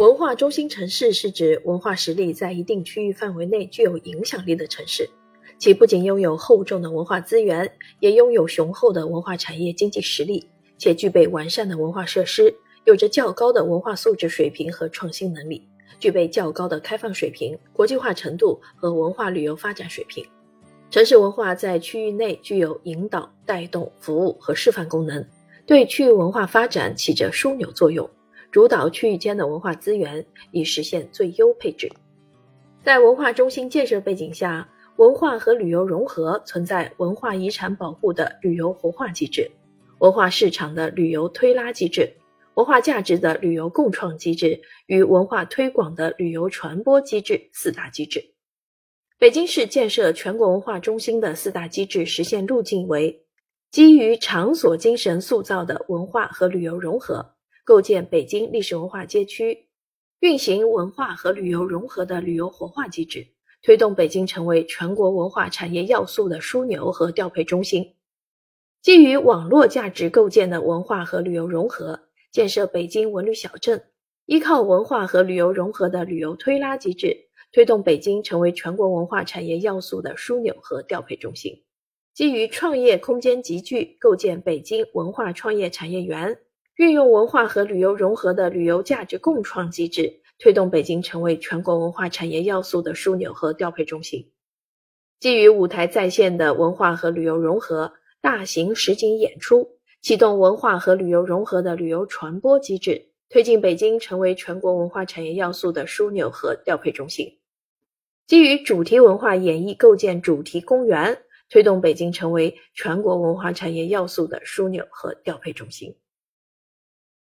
文化中心城市是指文化实力在一定区域范围内具有影响力的城市，其不仅拥有厚重的文化资源，也拥有雄厚的文化产业经济实力，且具备完善的文化设施，有着较高的文化素质水平和创新能力，具备较高的开放水平、国际化程度和文化旅游发展水平。城市文化在区域内具有引导、带动、服务和示范功能，对区域文化发展起着枢纽作用。主导区域间的文化资源，以实现最优配置。在文化中心建设背景下，文化和旅游融合存在文化遗产保护的旅游活化机制、文化市场的旅游推拉机制、文化价值的旅游共创机制与文化推广的旅游传播机制四大机制。北京市建设全国文化中心的四大机制实现路径为：基于场所精神塑造的文化和旅游融合。构建北京历史文化街区，运行文化和旅游融合的旅游活化机制，推动北京成为全国文化产业要素的枢纽和调配中心。基于网络价值构建的文化和旅游融合，建设北京文旅小镇，依靠文化和旅游融合的旅游推拉机制，推动北京成为全国文化产业要素的枢纽和调配中心。基于创业空间集聚，构建北京文化创业产业园。运用文化和旅游融合的旅游价值共创机制，推动北京成为全国文化产业要素的枢纽和调配中心。基于舞台再现的文化和旅游融合，大型实景演出，启动文化和旅游融合的旅游传播机制，推进北京成为全国文化产业要素的枢纽和调配中心。基于主题文化演绎，构建主题公园，推动北京成为全国文化产业要素的枢纽和调配中心。